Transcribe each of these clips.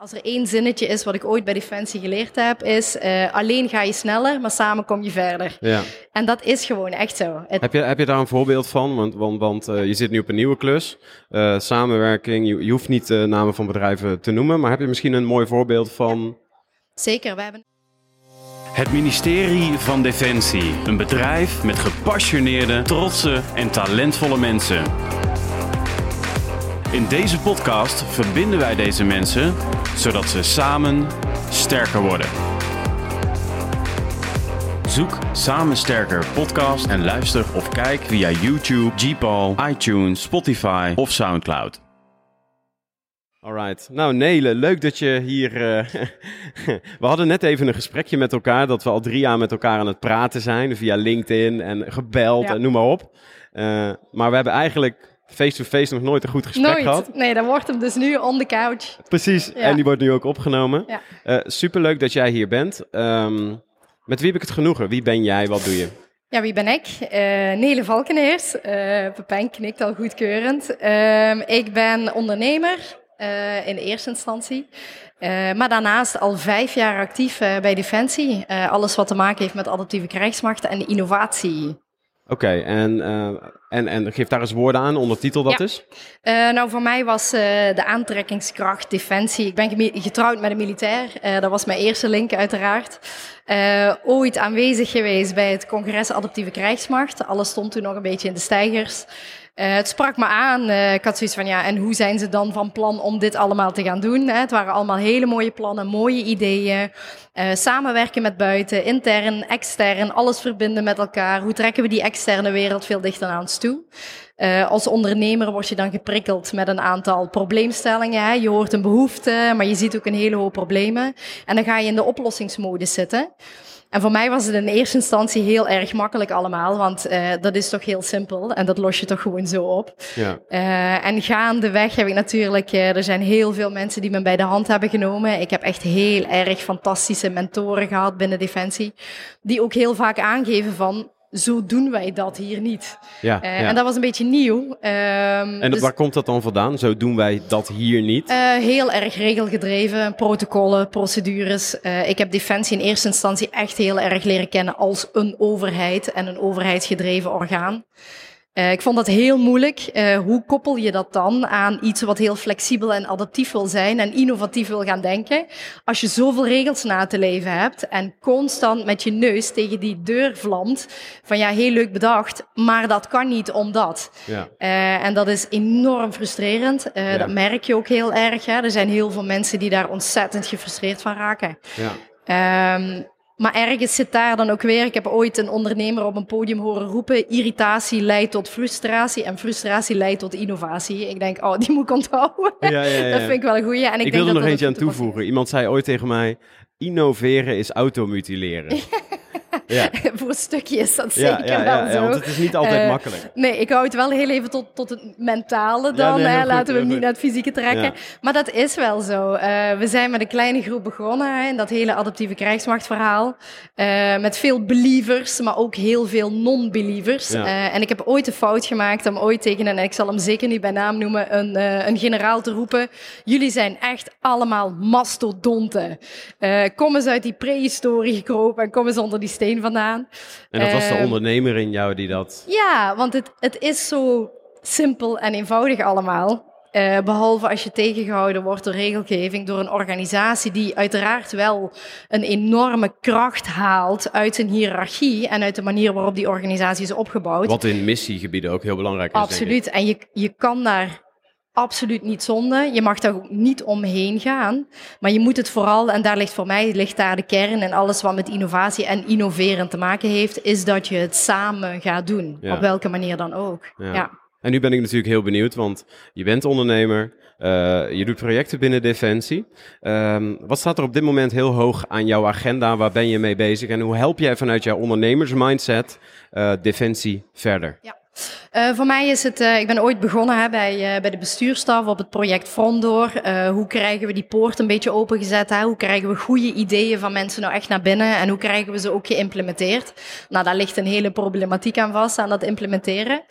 Als er één zinnetje is wat ik ooit bij Defensie geleerd heb, is uh, alleen ga je sneller, maar samen kom je verder. Ja. En dat is gewoon echt zo. Heb, je, heb je daar een voorbeeld van? Want, want, want uh, je zit nu op een nieuwe klus. Uh, samenwerking, je, je, hoeft niet namen van bedrijven te noemen, maar heb je misschien een mooi voorbeeld van... Zeker, we hebben... Het ministerie van Defensie. Een bedrijf met gepassioneerde, trotse en talentvolle mensen. In deze podcast verbinden wij deze mensen zodat ze samen sterker worden. Zoek Samen Sterker podcast en luister of kijk via YouTube, Gpal, iTunes, Spotify of Soundcloud. Alright. Nou, Nele, leuk dat je hier. Uh, we hadden net even een gesprekje met elkaar. Dat we al drie jaar met elkaar aan het praten zijn. Via LinkedIn en gebeld en noem maar op. Uh, maar we hebben eigenlijk face-to-face nog nooit een goed gesprek nooit. gehad. Nee, dan wordt hem dus nu on the couch. Precies, en die wordt nu ook opgenomen. Ja. Uh, superleuk dat jij hier bent. Um, met wie heb ik het genoegen? Wie ben jij? Wat doe je? Ja, wie ben ik? Uh, Nele Valkenheers. Uh, Pepijn knikt al goedkeurend. Uh, ik ben ondernemer in eerste instantie. maar daarnaast al vijf jaar actief bij Defensie. alles wat te maken heeft met adaptieve krijgsmacht en innovatie. Oké, en, uh, en, en geef daar eens woorden aan, ondertitel dat is. Uh, nou, voor mij was uh, de aantrekkingskracht defensie. Ik ben getrouwd met een militair. dat was mijn eerste link, uiteraard. ooit aanwezig geweest bij het congres Adaptieve Krijgsmacht. Alles stond toen nog een beetje in de stijgers. Uh, het sprak me aan. Uh, ik had zoiets van, ja, en hoe zijn ze dan van plan om dit allemaal te gaan doen? Hè? Het waren allemaal hele mooie plannen, mooie ideeën. Uh, samenwerken met buiten, intern, extern, alles verbinden met elkaar. Hoe trekken we die externe wereld veel dichter naar ons toe? als ondernemer word je dan geprikkeld met een aantal probleemstellingen. Hè? Je hoort een behoefte, maar je ziet ook een hele hoop problemen. En dan ga je in de oplossingsmodus zitten. En voor mij was het in eerste instantie heel erg makkelijk allemaal, want uh, dat is toch heel simpel en dat los je toch gewoon zo op. Ja. Uh, en gaandeweg heb ik natuurlijk, uh, er zijn heel veel mensen die me bij de hand hebben genomen. Ik heb echt heel erg fantastische mentoren gehad binnen Defensie, die ook heel vaak aangeven van, zo doen wij dat hier niet. Ja, uh, ja. En dat was een beetje nieuw. Um, en dus, waar komt dat dan vandaan? Zo doen wij dat hier niet? Uh, heel erg regelgedreven, protocollen, procedures. Uh, ik heb Defensie in eerste instantie echt heel erg leren kennen als een overheid en een overheidsgedreven orgaan. Uh, ik vond dat heel moeilijk. Uh, hoe koppel je dat dan aan iets wat heel flexibel en adaptief wil zijn en innovatief wil gaan denken? Als je zoveel regels na te leven hebt en constant met je neus tegen die deur vlamt van ja, heel leuk bedacht, maar dat kan niet omdat. Ja. Uh, en dat is enorm frustrerend. Ja. Dat merk je ook heel erg. Hè? Er zijn heel veel mensen die daar ontzettend gefrustreerd van raken. Ja. Um, maar ergens zit daar dan ook weer. Ik heb ooit een ondernemer op een podium horen roepen: irritatie leidt tot frustratie en frustratie leidt tot innovatie. Ik denk, oh, die moet ik onthouden. Ja, ja, ja. dat vind ik wel een goeie. En ik, ik wil er nog eentje aan toevoegen. Iemand zei ooit tegen mij: innoveren is automutileren. Ja. Voor een stukje is dat zeker ja, ja, wel zo. want het is niet altijd uh, makkelijk. Nee, ik hou het wel heel even tot, tot het mentale dan. Nee, hè. Laten we hem niet naar het fysieke trekken. Maar dat is wel zo. Uh, we zijn met een kleine groep begonnen hè, in dat hele adaptieve krijgsmachtverhaal. Uh, met veel believers, maar ook heel veel non-believers. en ik heb ooit de fout gemaakt om ooit tegen, en ik zal hem zeker niet bij naam noemen, een, een generaal te roepen. Jullie zijn echt allemaal mastodonten. kom eens uit die prehistorie gekropen en kom eens onder die steen vandaan. En dat was de ondernemer in jou die dat... Ja, want het, het is zo simpel en eenvoudig allemaal. Uh, behalve als je tegengehouden wordt door regelgeving, door een organisatie die uiteraard wel een enorme kracht haalt uit zijn hiërarchie en uit de manier waarop die organisatie is opgebouwd. Wat in missiegebieden ook heel belangrijk is. Absoluut. En je, je kan daar absoluut niet zonde. Je mag daar ook niet omheen gaan. Maar je moet het vooral, en daar ligt voor mij ligt daar de kern en alles wat met innovatie en innoveren te maken heeft, is dat je het samen gaat doen. Ja. Op welke manier dan ook. Ja. ja. En nu ben ik natuurlijk heel benieuwd, want je bent ondernemer, uh, je doet projecten binnen Defensie. Um, wat staat er op dit moment heel hoog aan jouw agenda? Waar ben je mee bezig? En hoe help jij vanuit jouw ondernemersmindset uh, Defensie verder? Ja. Uh, voor mij is het, uh, ik ben ooit begonnen hè, bij, uh, bij de bestuurstaf op het project Frondoor. hoe krijgen we die poort een beetje opengezet? Hè? Hoe krijgen we goede ideeën van mensen nou echt naar binnen? En hoe krijgen we ze ook geïmplementeerd? Nou, daar ligt een hele problematiek aan vast, aan dat implementeren. op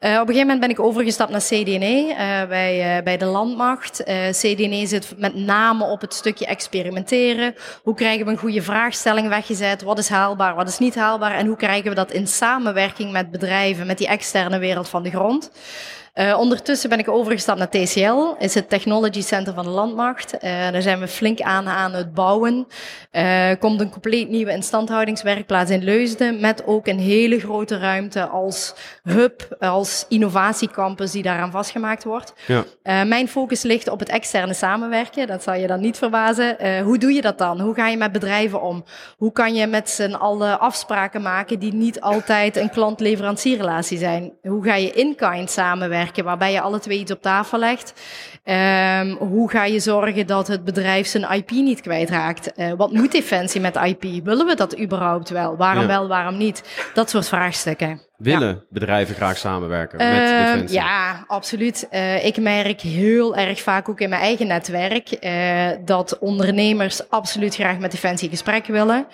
een gegeven moment ben ik overgestapt naar CDNE bij, bij de landmacht. CDNE zit met name op het stukje experimenteren. Hoe krijgen we een goede vraagstelling weggezet? Wat is haalbaar, wat is niet haalbaar? En hoe krijgen we dat in samenwerking met bedrijven, met die externe wereld van de grond. Uh, ondertussen ben ik overgestapt naar TCL, is het Technology Center van de Landmacht. Uh, daar zijn we flink aan aan het bouwen. Uh, komt een compleet nieuwe instandhoudingswerkplaats in Leusden, met ook een hele grote ruimte als hub, als innovatiecampus die daaraan vastgemaakt wordt. Ja. mijn focus ligt op het externe samenwerken, dat zal je dan niet verbazen. hoe doe je dat dan? Hoe ga je met bedrijven om? Hoe kan je met z'n allen afspraken maken die niet altijd een klant-leverancierrelatie zijn? Hoe ga je in-kind samenwerken? Waarbij je alle twee iets op tafel legt. Um, hoe ga je zorgen dat het bedrijf zijn IP niet kwijtraakt? Uh, wat moet Defensie met IP? Willen we dat überhaupt wel? Waarom wel, waarom niet? Dat soort vraagstukken. Willen bedrijven graag samenwerken met uh, Defensie? Ja, absoluut. Uh, ik merk heel erg vaak ook in mijn eigen netwerk uh, dat ondernemers absoluut graag met Defensie in gesprek willen.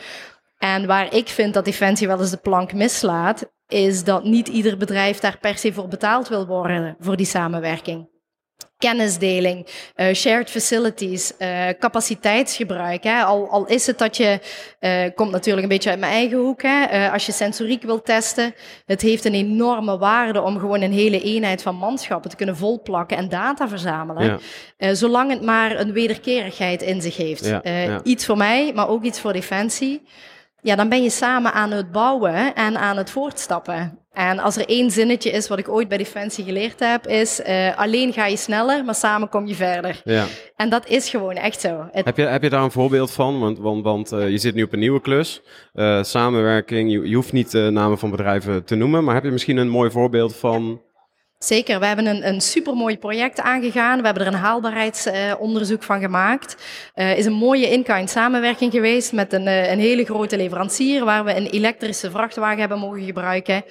En waar ik vind dat Defensie wel eens de plank mislaat, is dat niet ieder bedrijf daar per se voor betaald wil worden voor die samenwerking. Kennisdeling, uh, shared facilities, uh, capaciteitsgebruik. Hè. Al, al is het dat je, uh, komt natuurlijk een beetje uit mijn eigen hoek, hè. als je sensoriek wilt testen, het heeft een enorme waarde om gewoon een hele eenheid van manschappen te kunnen volplakken en data verzamelen. Ja. zolang het maar een wederkerigheid in zich heeft. Ja, ja. Iets voor mij, maar ook iets voor Defensie ja, dan ben je samen aan het bouwen en aan het voortstappen. En als er één zinnetje is wat ik ooit bij Defensie geleerd heb, is uh, alleen ga je sneller, maar samen kom je verder. Ja. En dat is gewoon echt zo. Heb, je, heb je daar een voorbeeld van? Want, want, want uh, je zit nu op een nieuwe klus. Uh, samenwerking, je, je, hoeft niet de namen van bedrijven te noemen, maar heb je misschien een mooi voorbeeld van... Zeker, we hebben een, een supermooi project aangegaan. We hebben er een haalbaarheidsonderzoek van gemaakt. Uh, is een mooie in-kind samenwerking geweest met een, uh, een hele grote leverancier waar we een elektrische vrachtwagen hebben mogen gebruiken.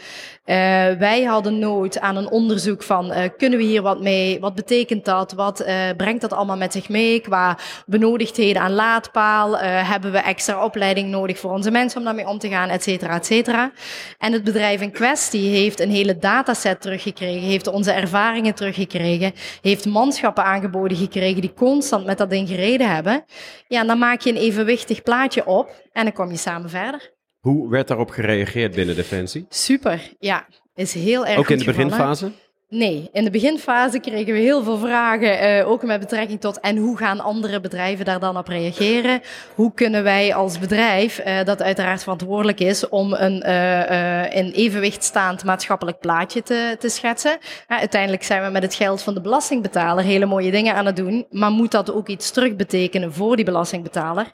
wij hadden nood aan een onderzoek van kunnen we hier wat mee? Wat betekent dat? Wat brengt dat allemaal met zich mee qua benodigdheden aan laadpaal? hebben we extra opleiding nodig voor onze mensen om daarmee om te gaan, et cetera, et cetera. En het bedrijf in kwestie heeft een hele dataset teruggekregen heeft onze ervaringen teruggekregen, heeft manschappen aangeboden gekregen die constant met dat ding gereden hebben. Ja, dan maak je een evenwichtig plaatje op en dan kom je samen verder. Hoe werd daarop gereageerd binnen Defensie? Super, ja. Is heel erg Ook in de beginfase? Nee, in de beginfase kregen we heel veel vragen, uh, ook met betrekking tot en hoe gaan andere bedrijven daar dan op reageren? Hoe kunnen wij als bedrijf, uh, dat uiteraard verantwoordelijk is om een uh, in evenwicht staand maatschappelijk plaatje te, te schetsen? uiteindelijk zijn we met het geld van de belastingbetaler hele mooie dingen aan het doen, maar moet dat ook iets terug betekenen voor die belastingbetaler?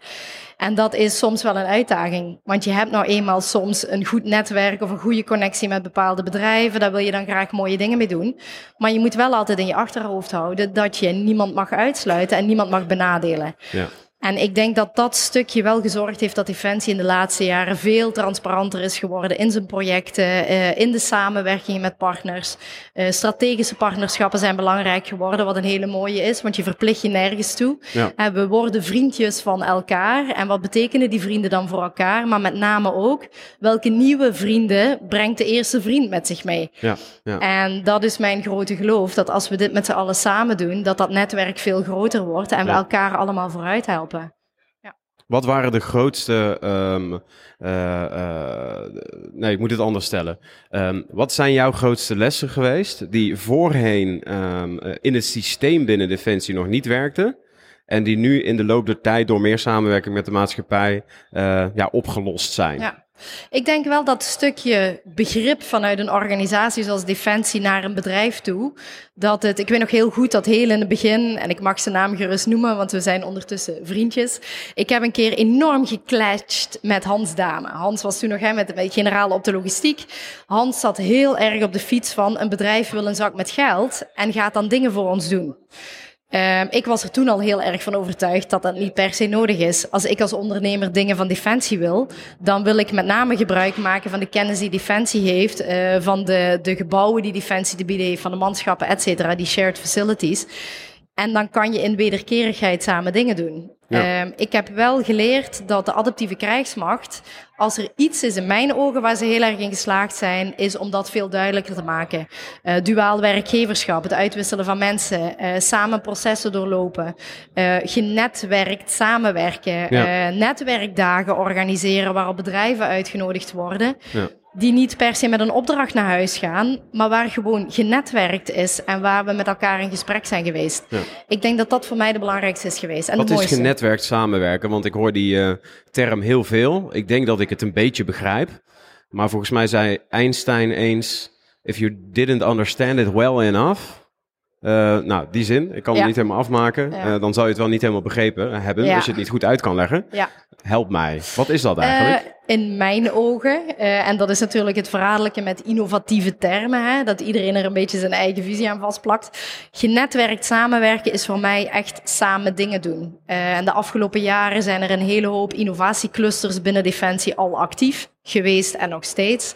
En dat is soms wel een uitdaging. Want je hebt nou eenmaal soms een goed netwerk of een goede connectie met bepaalde bedrijven. Daar wil je dan graag mooie dingen mee doen. Maar je moet wel altijd in je achterhoofd houden dat je niemand mag uitsluiten en niemand mag benadelen. Ja. En ik denk dat dat stukje wel gezorgd heeft dat Defensie in de laatste jaren veel transparanter is geworden in zijn projecten, uh, in de samenwerking met partners. Uh, strategische partnerschappen zijn belangrijk geworden, wat een hele mooie is, want je verplicht je nergens toe. Ja. Uh, we worden vriendjes van elkaar. En wat betekenen die vrienden dan voor elkaar? Maar met name ook, welke nieuwe vrienden brengt de eerste vriend met zich mee? Ja. ja. En dat is mijn grote geloof, dat als we dit met z'n allen samen doen, dat dat netwerk veel groter wordt en we elkaar allemaal vooruit helpen. Ja. Wat waren de grootste. Um, uh, uh, nee, ik moet het anders stellen. Um, wat zijn jouw grootste lessen geweest die voorheen um, in het systeem binnen Defensie nog niet werkten? En die nu in de loop der tijd door meer samenwerking met de maatschappij uh, ja, opgelost zijn? Ja. Ik denk wel dat stukje begrip vanuit een organisatie zoals Defensie naar een bedrijf toe, dat het, ik weet nog heel goed dat heel in het begin, en ik mag zijn naam gerust noemen, want we zijn ondertussen vriendjes. Ik heb een keer enorm geclashed met Hans Dame. Hans was toen nog hè, met de generaal op de logistiek. Hans zat heel erg op de fiets van een bedrijf wil een zak met geld en gaat dan dingen voor ons doen. Ehm, ik was er toen al heel erg van overtuigd dat dat niet per se nodig is. Als ik als ondernemer dingen van Defensie wil, dan wil ik met name gebruik maken van de kennis die Defensie heeft, uh, van de, de gebouwen die Defensie te bieden van de manschappen, et cetera, die shared facilities. En dan kan je in wederkerigheid samen dingen doen. Ja. Um, ik heb wel geleerd dat de adaptieve krijgsmacht, als er iets is in mijn ogen waar ze heel erg in geslaagd zijn, is om dat veel duidelijker te maken. Uh, duaal werkgeverschap, het uitwisselen van mensen, uh, samen processen doorlopen, uh, genetwerkt samenwerken, ja. netwerkdagen organiseren waarop bedrijven uitgenodigd worden. Ja die niet per se met een opdracht naar huis gaan, maar waar gewoon genetwerkt is en waar we met elkaar in gesprek zijn geweest. Ja. Ik denk dat dat voor mij de belangrijkste is geweest. En Wat is genetwerkt samenwerken? Want ik hoor die uh, term heel veel. Ik denk dat ik het een beetje begrijp. Maar volgens mij zei Einstein eens: If you didn't understand it well enough. Uh, nou, die zin, ik kan ja. het niet helemaal afmaken. Ja. Uh, dan zou je het wel niet helemaal begrepen hebben als je het niet goed uit kan leggen. Help mij. Wat is dat eigenlijk? In mijn ogen. Uh, en dat is natuurlijk het verraderlijke met innovatieve termen. Hè, dat iedereen er een beetje zijn eigen visie aan vastplakt. Genetwerkt samenwerken is voor mij echt samen dingen doen. Uh, en de afgelopen jaren zijn er een hele hoop innovatieclusters binnen Defensie al actief geweest en nog steeds.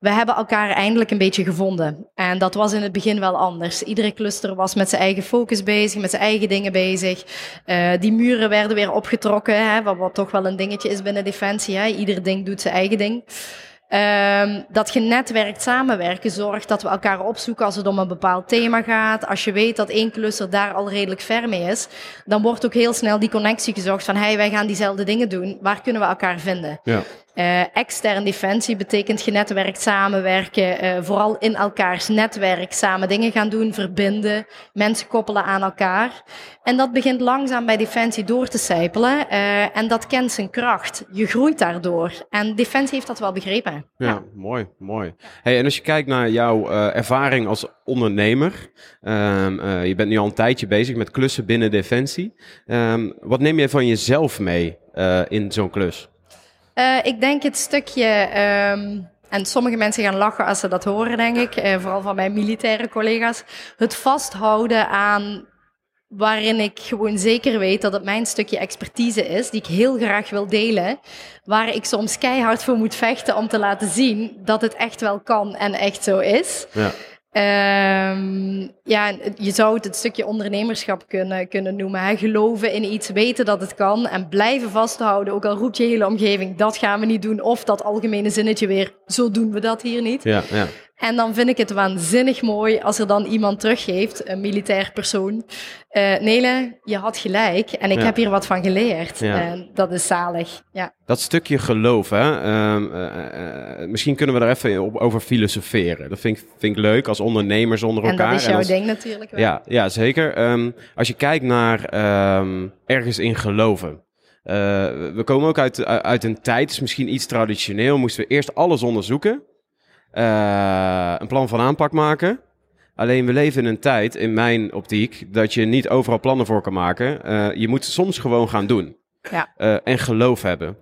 We hebben elkaar eindelijk een beetje gevonden. En dat was in het begin wel anders. Iedere cluster was met zijn eigen focus bezig, met zijn eigen dingen bezig. Uh, die muren werden weer opgetrokken, hè, wat, wat toch wel een dingetje is binnen Defensie. Hè. Ieder ding doet zijn eigen ding. Um, dat genetwerkt samenwerken zorgt dat we elkaar opzoeken als het om een bepaald thema gaat. Als je weet dat één cluster daar al redelijk ver mee is, dan wordt ook heel snel die connectie gezocht van hey, wij gaan diezelfde dingen doen. Waar kunnen we elkaar vinden? Ja. Uh, extern defensie betekent genetwerkt samenwerken, uh, vooral in elkaars netwerk samen dingen gaan doen, verbinden, mensen koppelen aan elkaar. En dat begint langzaam bij defensie door te sijpelen uh, en dat kent zijn kracht. Je groeit daardoor en defensie heeft dat wel begrepen. Ja, ja. mooi, mooi. Hey, en als je kijkt naar jouw ervaring als ondernemer, um, je bent nu al een tijdje bezig met klussen binnen defensie. Um, wat neem je van jezelf mee in zo'n klus? Uh, ik denk het stukje. Um, en sommige mensen gaan lachen als ze dat horen, denk ik. Uh, vooral van mijn militaire collega's. Het vasthouden aan waarin ik gewoon zeker weet dat het mijn stukje expertise is, die ik heel graag wil delen, waar ik soms keihard voor moet vechten om te laten zien dat het echt wel kan en echt zo is. Ja. Um, ja, je zou het stukje ondernemerschap kunnen, kunnen noemen. Geloven in iets, weten dat het kan en blijven vasthouden. Ook al roept je hele omgeving, dat gaan we niet doen. Of dat algemene zinnetje weer, zo doen we dat hier niet. Ja, ja. En dan vind ik het waanzinnig mooi als er dan iemand teruggeeft, een militair persoon. Uh, Nele, je had gelijk en ik heb hier wat van geleerd. Ja. En dat is zalig. Ja. Dat stukje geloof, hè? Uh, uh, misschien kunnen we daar even over filosoferen. Dat vind ik, vind ik leuk als ondernemers onder elkaar. En dat is jouw ding natuurlijk. Wel. Ja, ja, zeker. Um, als je kijkt naar um, ergens in geloven. we komen ook uit, uit een tijd, is misschien iets traditioneel, moesten we eerst alles onderzoeken. Uh, een plan van aanpak maken. Alleen we leven in een tijd, in mijn optiek, dat je niet overal plannen voor kan maken. Uh, je moet soms gewoon gaan doen. Ja. Uh, en geloof hebben.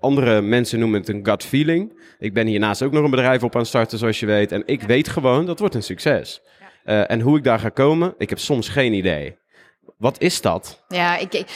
andere mensen noemen het een gut feeling. Ik ben hiernaast ook nog een bedrijf op aan het starten, zoals je weet. En ik weet gewoon, dat wordt een succes. Ja. en hoe ik daar ga komen, ik heb soms geen idee. Wat is dat? Ja, ik, ik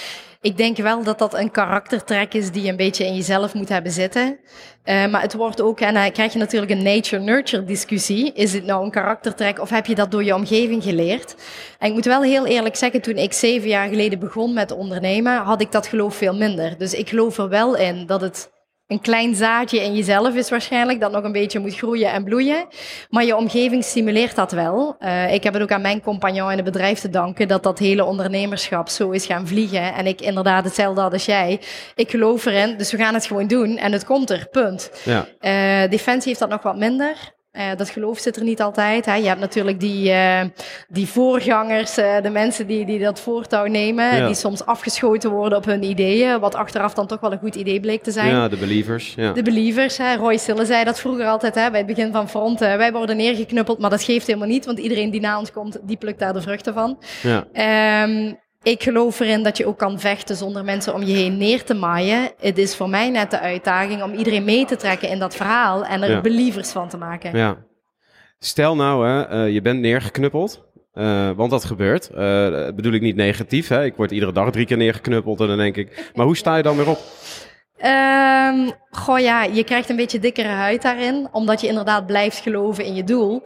denk wel dat dat een karaktertrek is die je een beetje in jezelf moet hebben zitten. Uh, maar het wordt ook, en dan krijg je natuurlijk een nature-nurture discussie. Is het nou een karaktertrek of heb je dat door je omgeving geleerd? En ik moet wel heel eerlijk zeggen, toen ik zeven jaar geleden begon met ondernemen, had ik dat geloof veel minder. Dus ik geloof er wel in dat het een klein zaadje in jezelf is waarschijnlijk, dat nog een beetje moet groeien en bloeien. Maar je omgeving stimuleert dat wel. Uh, ik heb het ook aan mijn compagnon in het bedrijf te danken dat dat hele ondernemerschap zo is gaan vliegen. En ik inderdaad hetzelfde had als jij. Ik geloof erin, dus we gaan het gewoon doen en het komt er, punt. Ja. Uh, Defensie heeft dat nog wat minder. Uh, dat geloof zit er niet altijd. Hè. Je hebt natuurlijk die, uh, die voorgangers, uh, de mensen die, die dat voortouw nemen, ja. die soms afgeschoten worden op hun ideeën, wat achteraf dan toch wel een goed idee bleek te zijn. Ja, de believers. Ja. De believers. Hè. Roy Sille zei dat vroeger altijd hè, bij het begin van front. wij worden neergeknuppeld, maar dat geeft helemaal niet, want iedereen die na ons komt, die plukt daar de vruchten van. Ja. Um, ik geloof erin dat je ook kan vechten zonder mensen om je heen neer te maaien. Het is voor mij net de uitdaging om iedereen mee te trekken in dat verhaal en er ja. believers van te maken. Ja. Stel nou, hè, uh, je bent neergeknuppeld. Uh, want dat gebeurt. Uh, bedoel ik niet negatief. Hè? Ik word iedere dag drie keer neergeknuppeld en dan denk ik... Maar hoe sta je dan weer op? Um, goh ja, je krijgt een beetje dikkere huid daarin. Omdat je inderdaad blijft geloven in je doel.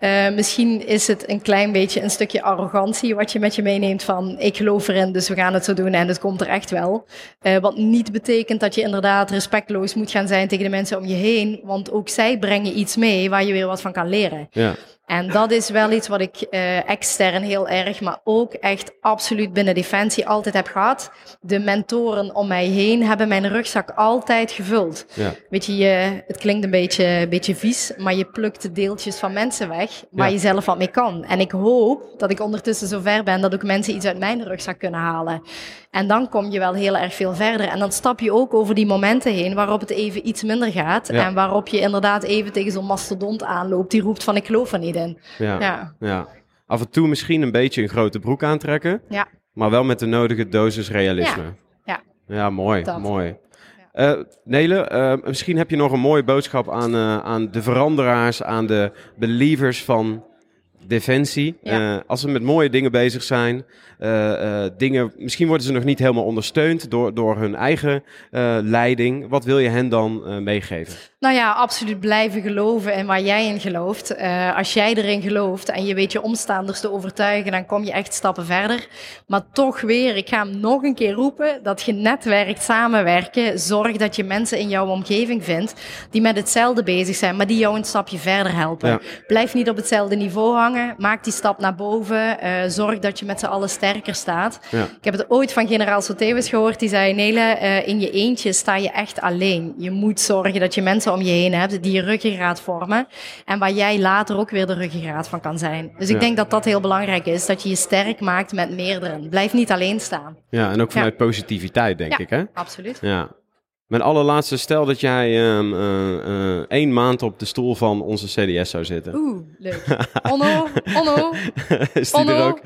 Uh, misschien is het een klein beetje een stukje arrogantie wat je met je meeneemt van ik geloof erin, dus we gaan het zo doen en het komt er echt wel. Uh, wat niet betekent dat je inderdaad respectloos moet gaan zijn tegen de mensen om je heen, want ook zij brengen iets mee waar je weer wat van kan leren. Ja. En dat is wel iets wat ik uh, extern heel erg, maar ook echt absoluut binnen Defensie altijd heb gehad. De mentoren om mij heen hebben mijn rugzak altijd gevuld. Ja. Weet je, je, het klinkt een beetje, beetje vies, maar je plukt de deeltjes van mensen weg waar ja. je zelf wat mee kan. En ik hoop dat ik ondertussen zover ben dat ook mensen iets uit mijn rugzak kunnen halen. En dan kom je wel heel erg veel verder. En dan stap je ook over die momenten heen waarop het even iets minder gaat. En waarop je inderdaad even tegen zo'n mastodont aanloopt die roept van ik geloof er niet Ja. ja. ja. Af en toe misschien een beetje een grote broek aantrekken. Ja. Maar wel met de nodige dosis realisme. Ja, ja. ja mooi. mooi. Uh, Nele, uh, misschien heb je nog een mooie boodschap aan, uh, aan de veranderaars, aan de believers van Defensie. Ja. als ze met mooie dingen bezig zijn, dingen, misschien worden ze nog niet helemaal ondersteund door, door hun eigen leiding. Wat wil je hen dan meegeven? Nou ja, absoluut blijven geloven in waar jij in gelooft. als jij erin gelooft en je weet je omstaanders te overtuigen, dan kom je echt stappen verder. Maar toch weer, ik ga hem nog een keer roepen, dat je netwerkt, samenwerken. Zorg dat je mensen in jouw omgeving vindt die met hetzelfde bezig zijn, maar die jou een stapje verder helpen. Ja. Blijf niet op hetzelfde niveau hangen. Maak die stap naar boven. zorg dat je met z'n allen sterk sterker staat. Ja. Ik heb het ooit van generaal Soteus gehoord, die zei, Nele, uh, in je eentje sta je echt alleen. Je moet zorgen dat je mensen om je heen hebt die je ruggengraat vormen en waar jij later ook weer de ruggengraat van kan zijn. Dus ik denk dat dat heel belangrijk is, dat je je sterk maakt met meerdere. Blijf niet alleen staan. Ja, en ook vanuit positiviteit, denk ik, hè? absoluut. Ja, mijn allerlaatste, stel dat jij um, uh, één maand op de stoel van onze CDS zou zitten. Oeh, leuk. Onno, onno. Is die er ook?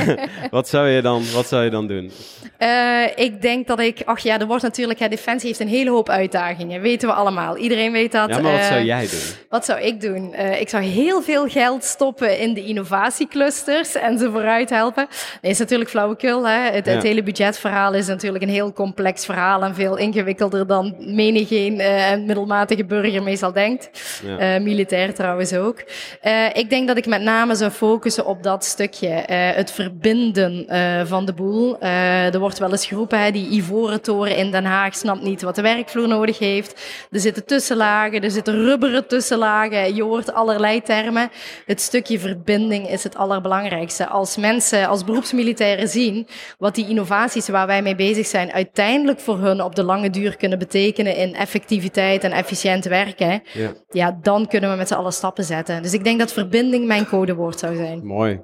wat, zou je dan, wat zou je dan doen? Uh, ik denk dat ik, ach ja, er wordt natuurlijk, hè, Defensie heeft een hele hoop uitdagingen, weten we allemaal. Iedereen weet dat. Ja, maar wat zou jij doen? Wat zou ik doen? ik zou heel veel geld stoppen in de innovatieclusters en ze vooruit helpen. Nee, is natuurlijk flauwekul. Hè? Het, het hele budgetverhaal is natuurlijk een heel complex verhaal en veel ingewikkelder dan menigeen uh, middelmatige burger meestal denkt. Ja. Uh, militair trouwens ook. Uh, ik denk dat ik met name zou focussen op dat stukje. het verbinden van de boel. er wordt wel eens geroepen, hè, die ivoren toren in Den Haag snapt niet wat de werkvloer nodig heeft. Er zitten tussenlagen, er zitten rubberen tussenlagen. Je hoort allerlei termen. Het stukje verbinding is het allerbelangrijkste. Als mensen, als beroepsmilitairen zien wat die innovaties waar wij mee bezig zijn uiteindelijk voor hun op de lange duur kunnen betekenen in effectiviteit en efficiënt werken, ja. ja, dan kunnen we met z'n allen stappen zetten. Dus ik denk dat verbinding mijn codewoord zou zijn. Mooi.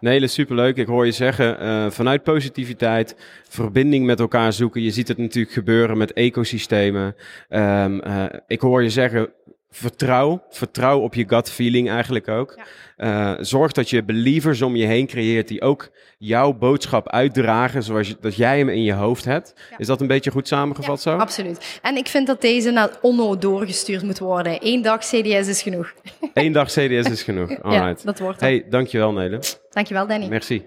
Nee, dat is superleuk. Ik hoor je zeggen, uh, vanuit positiviteit, verbinding met elkaar zoeken. Je ziet het natuurlijk gebeuren met ecosystemen. Um, uh, ik hoor je zeggen, vertrouw. Vertrouw op je gut feeling eigenlijk ook. Ja. Uh, zorg dat je believers om je heen creëert die ook jouw boodschap uitdragen zoals je, dat jij hem in je hoofd hebt. Is dat een beetje goed samengevat ja, zo? Absoluut. En ik vind dat deze naar Onno doorgestuurd moet worden. Eén dag CDS is genoeg. Eén dag CDS is genoeg. Alright. Ja, dat wordt het. Hey, dankjewel Nele. Dankjewel Danny. Merci.